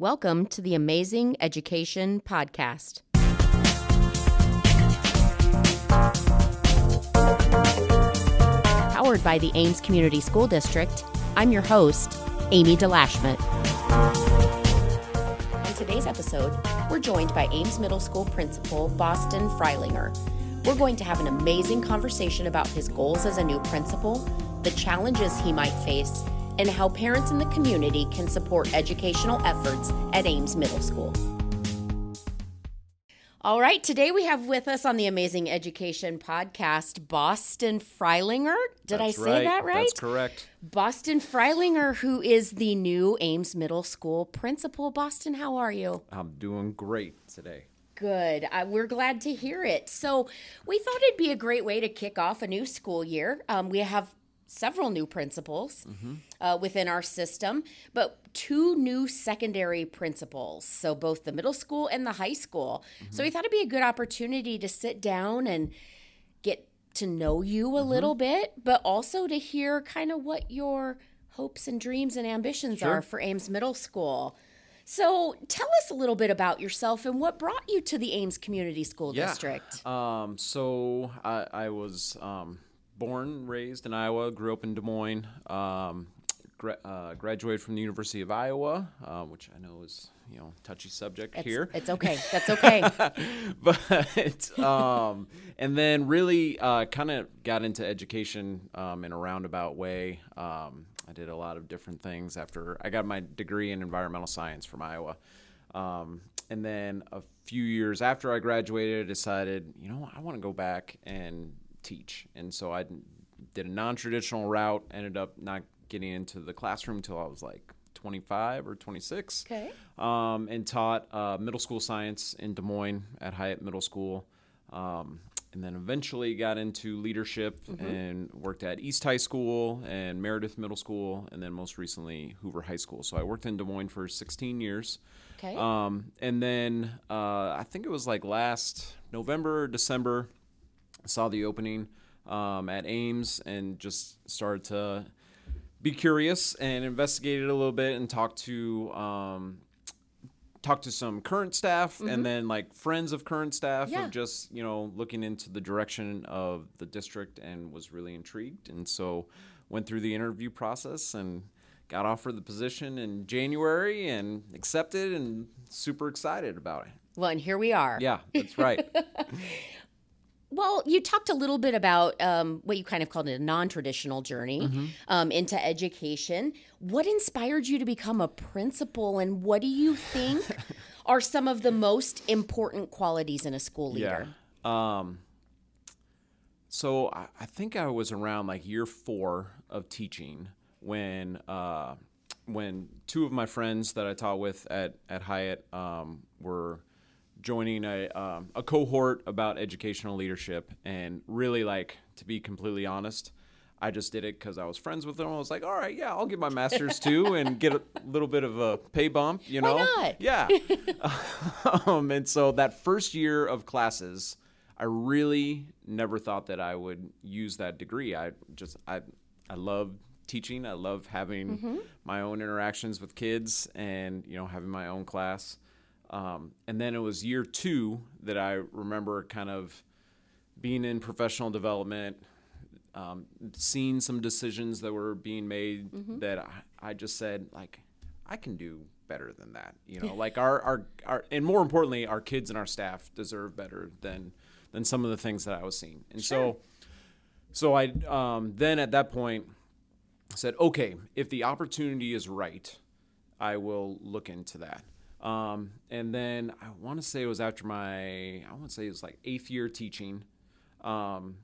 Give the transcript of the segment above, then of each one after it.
Welcome to the Amazing Education Podcast. Powered by the Ames Community School District, I'm your host, Amy DeLashmet. In today's episode, we're joined by Ames Middle School Principal Boston Freilinger. We're going to have an amazing conversation about his goals as a new principal, the challenges he might face, and how parents in the community can support educational efforts at Ames Middle School. All right, today we have with us on the Amazing Education podcast Boston Freilinger. Did That's I say right. that right? That's correct. Boston Freilinger, who is the new Ames Middle School principal. Boston, how are you? I'm doing great today. Good. Uh, we're glad to hear it. So, we thought it'd be a great way to kick off a new school year. Um, we have several new principals uh, within our system, but two new secondary principals. So, both the middle school and the high school. So, we thought it'd be a good opportunity to sit down and get to know you a little bit, but also to hear kind of what your hopes and dreams and ambitions are for Ames Middle School. So, tell us a little bit about yourself and what brought you to the Ames Community School Yeah. District. Um, so I, I was um, born, raised in Iowa, grew up in Des Moines, um, gra- uh, graduated from the University of Iowa, uh, which I know is you know touchy subject It's, here. it's okay. That's okay. but um, and then really uh, kind of got into education um, in a roundabout way. Um, I did a lot of different things after I got my degree in environmental science from Iowa. Um, and then a few years after I graduated, I decided, you know, I want to go back and teach. And so I did a non-traditional route. Ended up not getting into the classroom until I was like 25 or 26 Okay. um, and taught uh, middle school science in Des Moines at Hiatt Middle School. Um, and then eventually got into leadership and worked at East High School and Meredith Middle School, and then most recently Hoover High School. So I worked in Des Moines for 16 years. Okay. Um, and then uh, I think it was like last November, December, saw the opening um, at Ames and just started to be curious and investigated a little bit and talked to um, talked to some current staff and then like friends of current staff Yeah. of just you know looking into the direction of the district and was really intrigued and so went through the interview process and got offered the position in January and accepted and super excited about it. well, and here we are. Yeah, that's right. Well, you talked a little bit about um, what you kind of called a non traditional journey Mm-hmm. um, into education. What inspired you to become a principal, and what do you think are some of the most important qualities in a school leader? Yeah. Um, so I, I think I was around like year four of teaching when uh, when two of my friends that I taught with at at Hiatt um, were joining a um, a cohort about educational leadership, and really like to be completely honest. I just did it because I was friends with them. I was like, all right, yeah, I'll get my master's too and get a little bit of a pay bump, you know? not? Yeah. um, and so that first year of classes, I really never thought that I would use that degree. I just I I love teaching. I love having my own interactions with kids and you know having my own class. Um, and then it was year two that I remember kind of being in professional development, um, seeing some decisions that were being made that I, I just said like I can do better than that. You know, like our, our our and more importantly, our kids and our staff deserve better than than some of the things that I was seeing. And so so I um, then at that point said, okay, if the opportunity is right, I will look into that. Um, and then I want to say it was after my, I want to say it was like eighth year teaching. Um,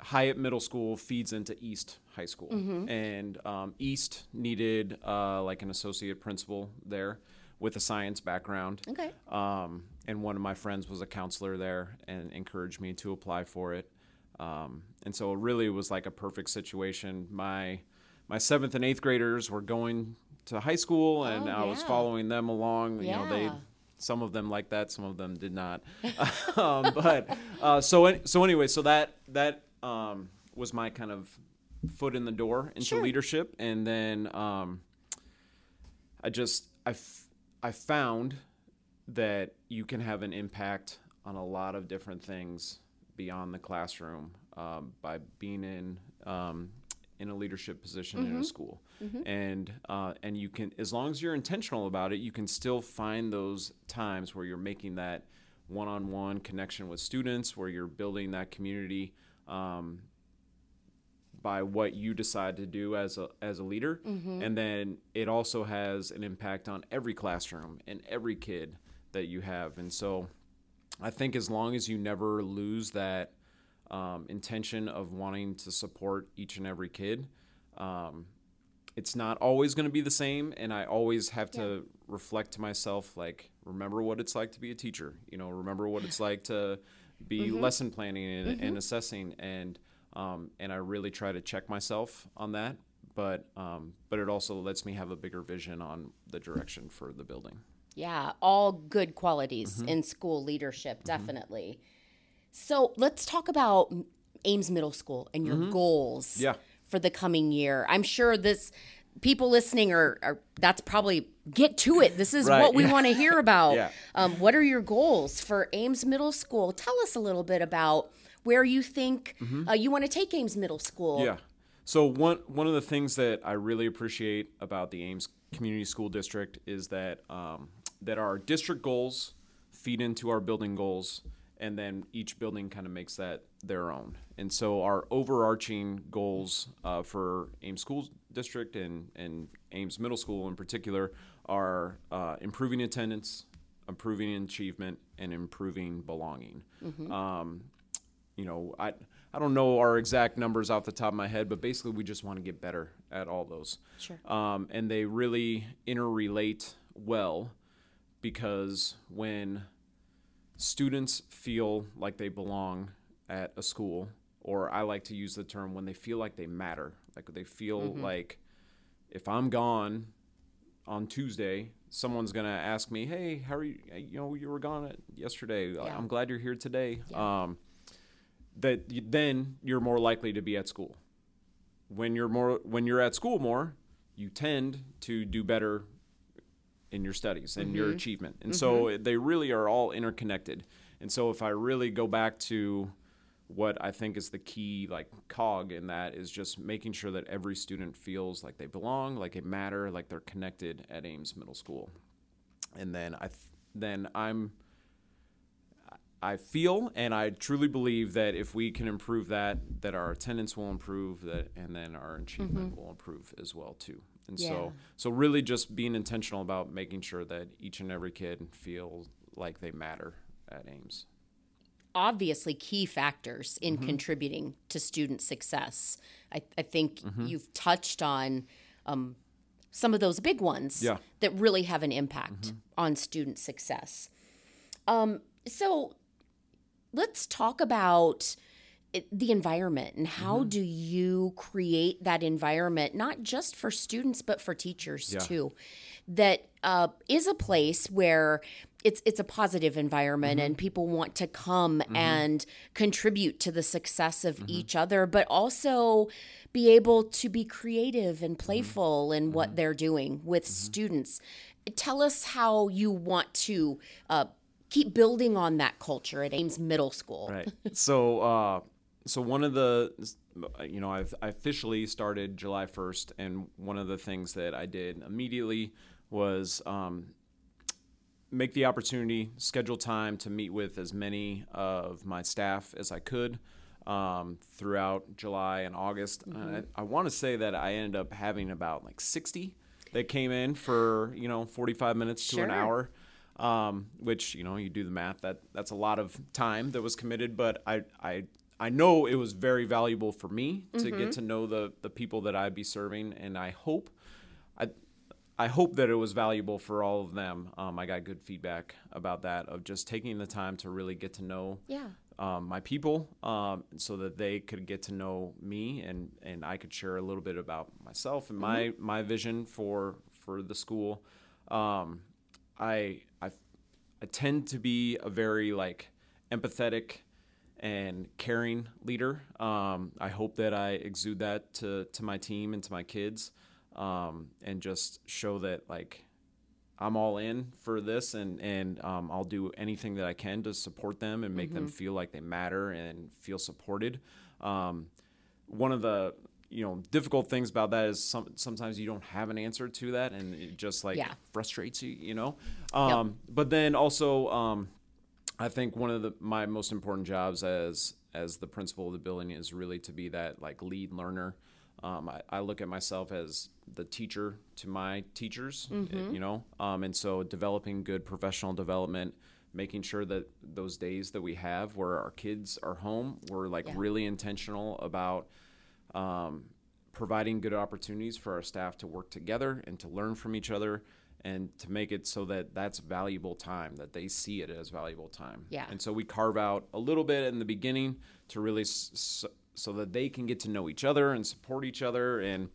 Hiatt Middle School feeds into East High School, and um, East needed uh, like an associate principal there with a science background. Okay. Um, and one of my friends was a counselor there and encouraged me to apply for it. Um, and so it really was like a perfect situation. My my seventh and eighth graders were going to high school, and Oh, I was following them along. You know, they some of them like that, some of them did not. um, but uh, so so anyway, so that that um, was my kind of foot in the door into Sure. leadership, and then um, I just I, f- I found that you can have an impact on a lot of different things beyond the classroom um, by being in um, in a leadership position Mm-hmm. in a school, and uh, and you can as long as you're intentional about it, you can still find those times where you're making that one-on-one connection with students, where you're building that community. Um, by what you decide to do as a as a leader and then it also has an impact on every classroom and every kid that you have and so i think as long as you never lose that um, intention of wanting to support each and every kid. Um, it's not always going to be the same and i always have to reflect to myself like remember what it's like to be a teacher you know remember what it's like to be lesson planning and, and assessing and um, and i really try to check myself on that but um, but it also lets me have a bigger vision on the direction for the building. Yeah, all good qualities Mm-hmm. in school leadership, definitely. So let's talk about Ames Middle School and your goals Mm-hmm. Yeah. for the coming year. I'm sure this people listening are, are that's probably get to it. This is Right, what we yeah. want to hear about. Yeah. um, what are your goals for Ames Middle School? Tell us a little bit about where you think uh, you want to take Ames Middle School. Mm-hmm. Yeah. So one one of the things that I really appreciate about the Ames Community School District is that um, that our district goals feed into our building goals, and then each building kind of makes that their own. And so our overarching goals uh, for Ames School District and and Ames Middle School in particular are uh, improving attendance, improving achievement, and improving belonging. Um, you know, I I don't know our exact numbers off the top of my head, but basically we just want to get better at all those. Sure. Um, and they really interrelate well because when students feel like they belong at a school, or I like to use the term when they feel like they matter, like they feel like if I'm gone on Tuesday, someone's gonna ask me, "Hey, how are you? You know, you were gone yesterday. Yeah. I'm glad you're here today." Yeah. Um, that y- then you're more likely to be at school. When you're more when you're at school more, you tend to do better in your studies and your mm-hmm. achievement. And so mm-hmm. they really are all interconnected. And so if I really go back to what I think is the key like cog in that is just making sure that every student feels like they belong, like they matter, like they're connected at Ames Middle School. And then I th- then I'm I feel and I truly believe that if we can improve that, that our attendance will improve, that and then our achievement will improve as well too. And Yeah. so, so really just being intentional about making sure that each and every kid feels like they matter at Ames. obviously key factors in Mm-hmm. contributing to student success. I, I think Mm-hmm. you've touched on um, some of those big ones Yeah. Mm-hmm. that really have an impact on student success. Um, so let's talk about the environment and how Mm-hmm. do you create that environment not just for students but for teachers Yeah. too that uh, is a place where it's it's a positive environment Mm-hmm. and people want to come and contribute to the success of Mm-hmm. each other but also be able to be creative and Mm-hmm. playful in what they're doing with students tell us how you want to uh, keep building on that culture at ames middle school Right. so, uh, so one of the, you know, I've, I officially started July 1st, and one of the things that I did immediately was um, make the opportunity, schedule time to meet with as many of my staff as I could um, throughout July and August. And I, I want to say that I ended up having about like 60 that came in for, you know, 45 minutes to an hour um, which you know you do the math that that's a lot of time that was committed but i i i know it was very valuable for me to get to know the the people that i'd be serving and i hope i I hope that it was valuable for all of them. Um, I got good feedback about that of just taking the time to really get to know yeah um, my people um, so that they could get to know me and, and I could share a little bit about myself and my, my vision for for the school. Um, I, I tend to be a very like empathetic and caring leader. Um, I hope that I exude that to, to my team and to my kids um, and just show that like I'm all in for this, and and um, I'll do anything that I can to support them and make them feel like they matter and feel supported. Um, one of the you know difficult things about that is some, sometimes you don't have an answer to that, and it just like Yeah. frustrates you, you know. Um, But then also, um, I think one of the my most important jobs as as the principal of the building is really to be that like lead learner. Um, I, I look at myself as the teacher to my teachers, you know, um, and so developing good professional development, making sure that those days that we have where our kids are home, we're like Yeah. really intentional about um, providing good opportunities for our staff to work together and to learn from each other and to make it so that that's valuable time that they see it as valuable time Yeah. and so we carve out a little bit in the beginning to really s- so that they can get to know each other and support each other and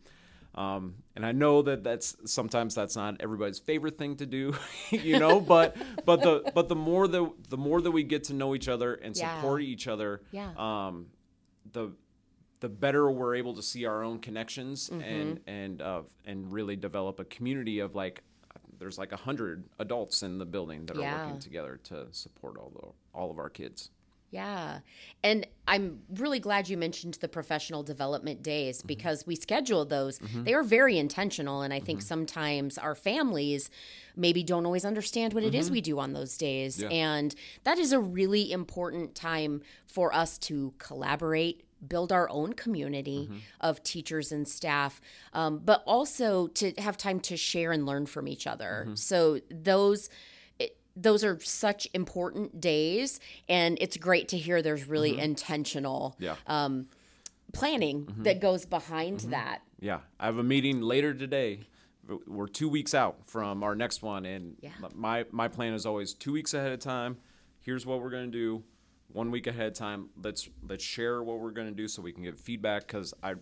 um, and I know that that's sometimes that's not everybody's favorite thing to do, you know. But but the but the more the the more that we get to know each other and Yeah. support each other, Yeah. um, the the better we're able to see our own connections Mm-hmm. and and uh, and really develop a community of like there's like a hundred adults in the building that are working together to support all the, all of our kids. Yeah. And I'm really glad you mentioned the professional development days because we scheduled those. They are very intentional. And I think sometimes our families maybe don't always understand what it is we do on those days. Yeah. And that is a really important time for us to collaborate. Build our own community mm-hmm. of teachers and staff, um, but also to have time to share and learn from each other. Mm-hmm. So, those those are such important days and it's great to hear there's really mm-hmm. intentional Yeah. um, planning that goes behind that Yeah, I have a meeting later today. We're two weeks out from our next one, and Yeah. my my plan is always two weeks ahead of time. Here's what we're gonna do. One week ahead of time. Let's let's share what we're gonna do so we can get feedback. Because I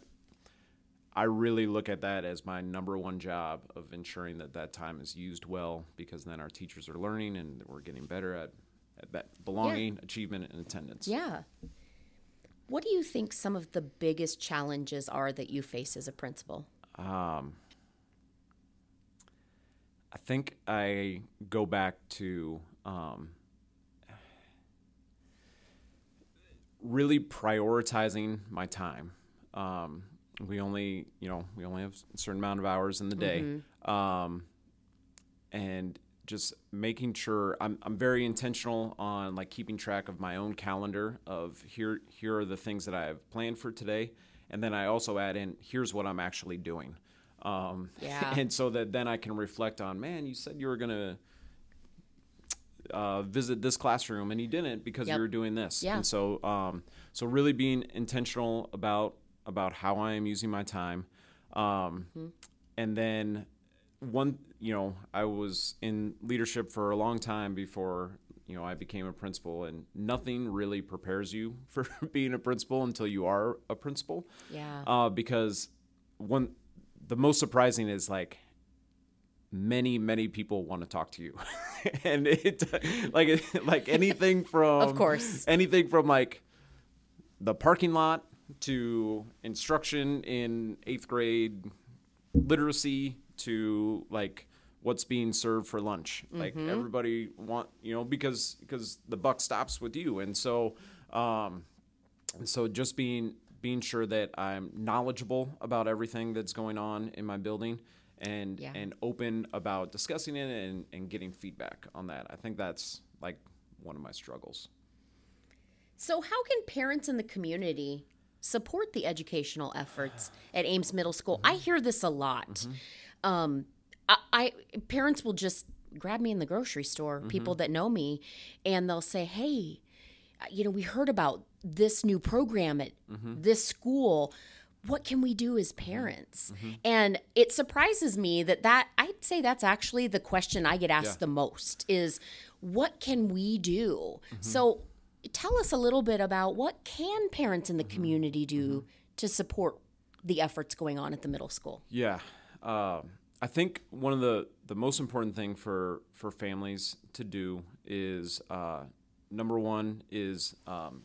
I really look at that as my number one job of ensuring that that time is used well. Because then our teachers are learning and we're getting better at, at that belonging, achievement, and attendance. yeah what do you think some of the biggest challenges are that you face as a principal Um, I think I go back to um, really prioritizing my time. Um, we only, you know, we only have a certain amount of hours in the day, um, and just making sure I'm, I'm very intentional on like keeping track of my own calendar of here here are the things that I have planned for today, and then I also add in here's what I'm actually doing. Um, Yeah. and so that then I can reflect on, man, you said you were gonna uh, visit this classroom and he didn't because Yep. you were doing this. Yeah. And so, um, so really being intentional about about how I am using my time, um, Mm-hmm. and then one, you know, I was in leadership for a long time before you know I became a principal, and nothing really prepares you for being a principal until you are a principal yeah uh, because one the most surprising is like many many people want to talk to you. And it like like anything from Of course. anything from like the parking lot to instruction in eighth grade literacy to like what's being served for lunch. Like everybody want you know because because the buck stops with you. And so um and so just being being sure that I'm knowledgeable about everything that's going on in my building and Yeah. and open about discussing it and, and getting feedback on that. I think that's like one of my struggles. So, how can parents in the community support the educational efforts at Ames Middle School? I mm-hmm. hear this a lot. Mm-hmm. Um, I, I parents will just grab me in the grocery store, mm-hmm. people that know me, and they'll say, "Hey, you know, we heard about this new program at this school." What can we do as parents? And it surprises me that that I'd say that's actually the question I get asked Yeah. the most is what can we do? So tell us a little bit about what can parents in the community do to support the efforts going on at the middle school. Yeah, uh, I think one of the the most important thing for for families to do is uh, number one is um,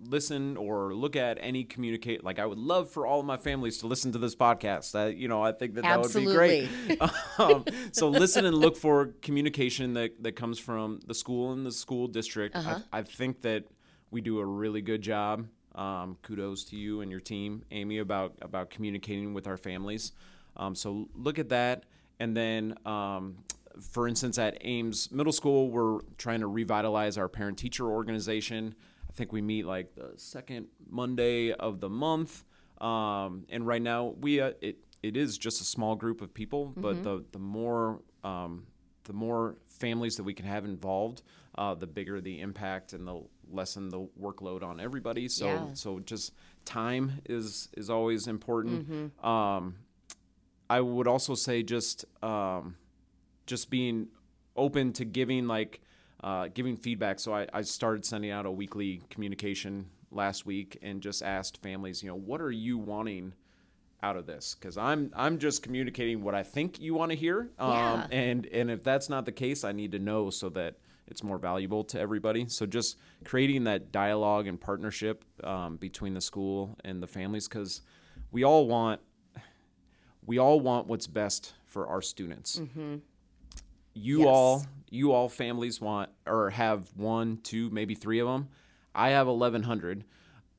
listen or look at any communicate like i would love for all of my families to listen to this podcast. I, you know i think that that would be great. Um, so listen and look for communication that, that comes from the school and the school district. Uh-huh. I, I think that we do a really good job. Um, kudos to you and your team amy about about communicating with our families. Um, so look at that. And then um, for instance at ames middle school we're trying to revitalize our parent teacher organization I think we meet like the second Monday of the month. Um, and right now we uh, it it is just a small group of people, but the the more um, the more families that we can have involved, uh, the bigger the impact and the lessen the workload on everybody. So Yeah. so just time is is always important. Um, I would also say just um, just being open to giving like uh, giving feedback. So I, I started sending out a weekly communication last week and just asked families, you know, what are you wanting out of this? Because I'm I'm just communicating what I think you want to hear, um, Yeah. and and if that's not the case, I need to know so that it's more valuable to everybody. So just creating that dialogue and partnership um, between the school and the families, because we all want we all want what's best for our students. You Yes. all, you all families want or have one, two, maybe three of them. I have 1,100.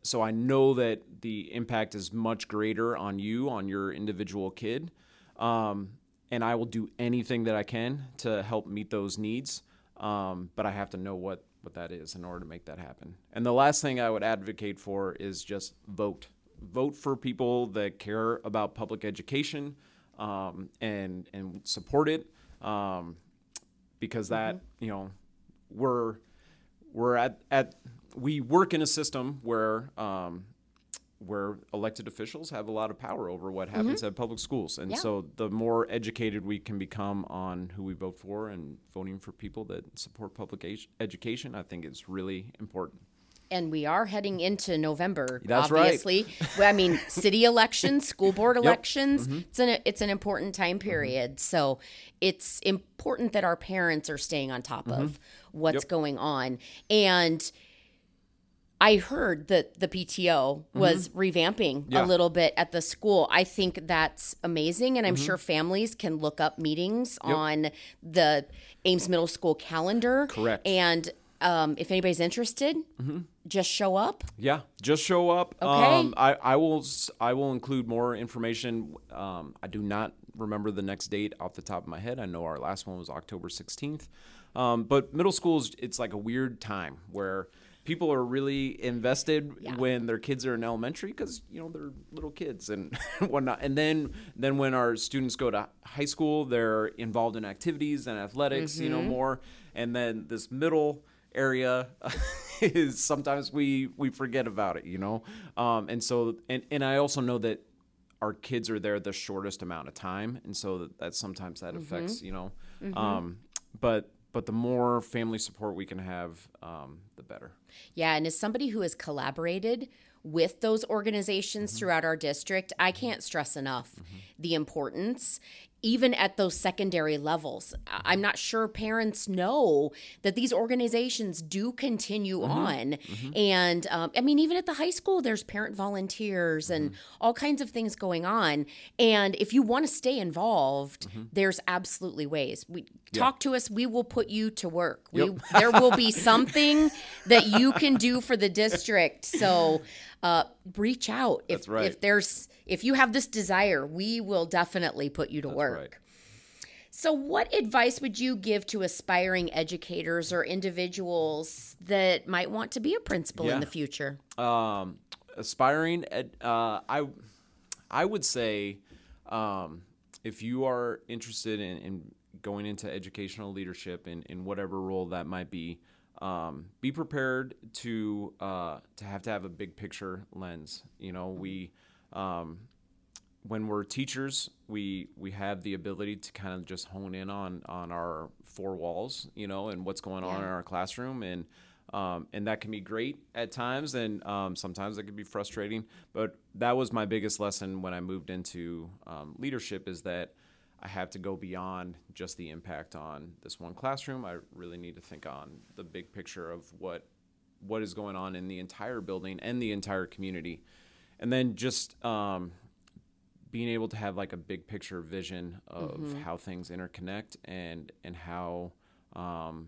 So I know that the impact is much greater on you, on your individual kid. Um, and I will do anything that I can to help meet those needs. Um, but I have to know what, what that is in order to make that happen. And the last thing I would advocate for is just vote. Vote for people that care about public education um, and, and support it. Um, because that, you know, we're, we're at, at we work in a system where um, where elected officials have a lot of power over what happens at public schools, and Mm-hmm. Yeah. so the more educated we can become on who we vote for and voting for people that support public ed- education, I think is really important. And we are heading into November. That's right. obviously. Well, I mean, city elections, school board elections. Mm-hmm. It's an it's an important time period. So it's important that our parents are staying on top of what's Mm-hmm. Yep. going on. And I heard that the PTO was revamping Mm-hmm. Yeah. a little bit at the school. I think that's amazing, and I'm Mm-hmm. sure families can look up meetings on the Ames Middle School calendar. Correct. Mm-hmm. And um, if anybody's interested, just show up. Yeah, just show up. Okay. Um, I, I will I will include more information. Um, I do not remember the next date off the top of my head. I know our last one was October 16th. Um, but middle schools, it's like a weird time where people are really invested Yeah. when their kids are in elementary because you know they're little kids and whatnot. And then then when our students go to high school, they're involved in activities and athletics, you know, more. And then this middle area is sometimes we we forget about it, you know. Um, and so and and I also know that our kids are there the shortest amount of time, and so that, that sometimes that affects, you know. Um, but but the more family support we can have, um, the better. Yeah, and as somebody who has collaborated with those organizations throughout our district, I can't stress enough the importance even at those secondary levels. I'm not sure parents know that these organizations do continue mm-hmm. on. Mm-hmm. And um, I mean, even at the high school, there's parent volunteers and mm-hmm. all kinds of things going on. And if you want to stay involved, there's absolutely ways. We talk to us, we will put you to work. We, there will be something that you can do for the district. So uh, reach out if, That's right. if there's if you have this desire, we will definitely put you to work. right. So, what advice would you give to aspiring educators or individuals that might want to be a principal in the future? um, aspiring ed, uh, I I would say um, if you are interested in, in going into educational leadership in, in whatever role that might be, um, be prepared to uh, to have to have a big picture lens. You know, we um, when we're teachers, we we have the ability to kind of just hone in on on our four walls, you know, and what's going on in our classroom, and um, and that can be great at times, and um, sometimes it can be frustrating. But that was my biggest lesson when I moved into um, leadership is that I have to go beyond just the impact on this one classroom. I really need to think on the big picture of what what is going on in the entire building and the entire community, and then just um, being able to have like a big picture vision of how things interconnect and and how um,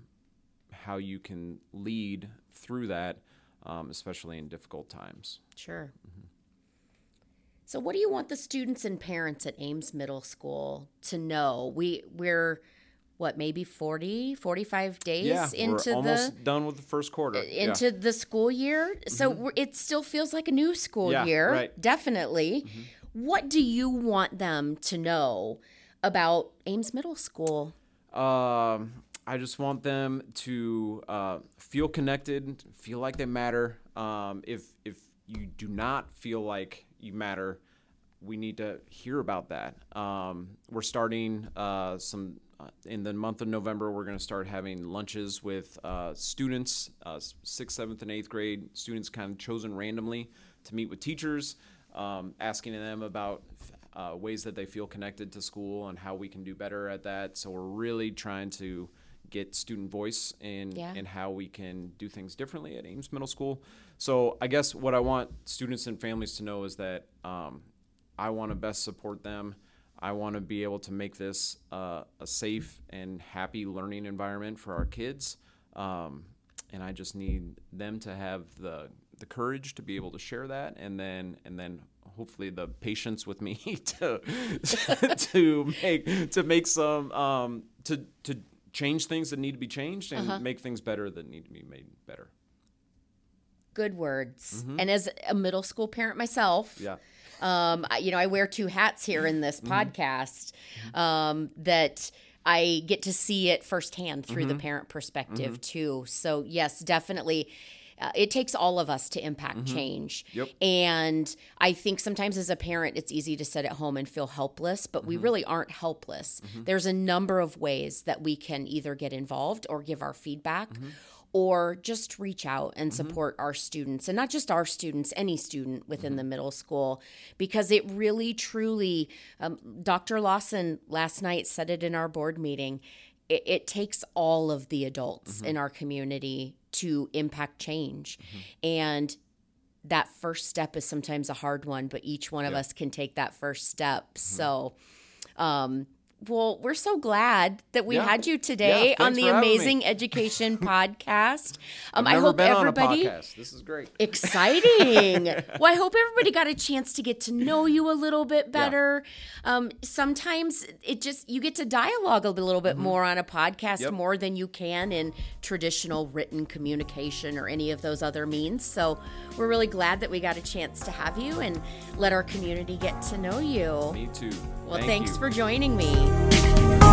how you can lead through that, um, especially in difficult times. Sure. So, what do you want the students and parents at Ames Middle School to know? We we're what maybe 40 45 days Yeah, into we're almost the done with the first quarter. Yeah. into the school year so we're, it still feels like a new school Yeah, year right. Mm-hmm. definitely what do you want them to know about ames middle school Um, I just want them to uh, feel connected, feel like they matter. Um, if if you do not feel like you matter, we need to hear about that. Um, we're starting uh, some uh, in the month of November. We're going to start having lunches with uh, students, uh, sixth, seventh, and eighth grade students, kind of chosen randomly to meet with teachers, um, asking them about uh, ways that they feel connected to school and how we can do better at that. So we're really trying to get student voice in Yeah. in how we can do things differently at Ames Middle School. So I guess what I want students and families to know is that um, I want to best support them. I want to be able to make this uh, a safe and happy learning environment for our kids. Um, and I just need them to have the the courage to be able to share that, and then and then hopefully the patience with me to to make to make some um, to to change things that need to be changed and make things better that need to be made better. good words and as a middle school parent myself Yeah. um, I- you know, I wear two hats here in this Mm-hmm. podcast um, that I get to see it firsthand through Mm-hmm. the parent perspective too. So yes, definitely. Uh, it takes all of us to impact change. Mm-hmm. Yep. And I think sometimes as a parent, it's easy to sit at home and feel helpless, but Mm-hmm. we really aren't helpless. There's a number of ways that we can either get involved or give our feedback Mm-hmm. or just reach out and support our students and not just our students any student within the middle school because it really truly um, dr lawson last night said it in our board meeting it, it takes all of the adults in our community to impact change. And that first step is sometimes a hard one but each one of us can take that first step. So um well, we're so glad that we Yeah. had you today Yeah, on the me. Amazing Education podcast. Um, I hope everybody on a podcast. This is great. exciting. well, I hope everybody got a chance to get to know you a little bit better. Um, sometimes it just you get to dialogue a little bit more on a podcast Mm-hmm. Yep. more than you can in traditional written communication or any of those other means. So we're really glad that we got a chance to have you and let our community get to know you. Me too. Well, Thank thanks you. for joining me. Música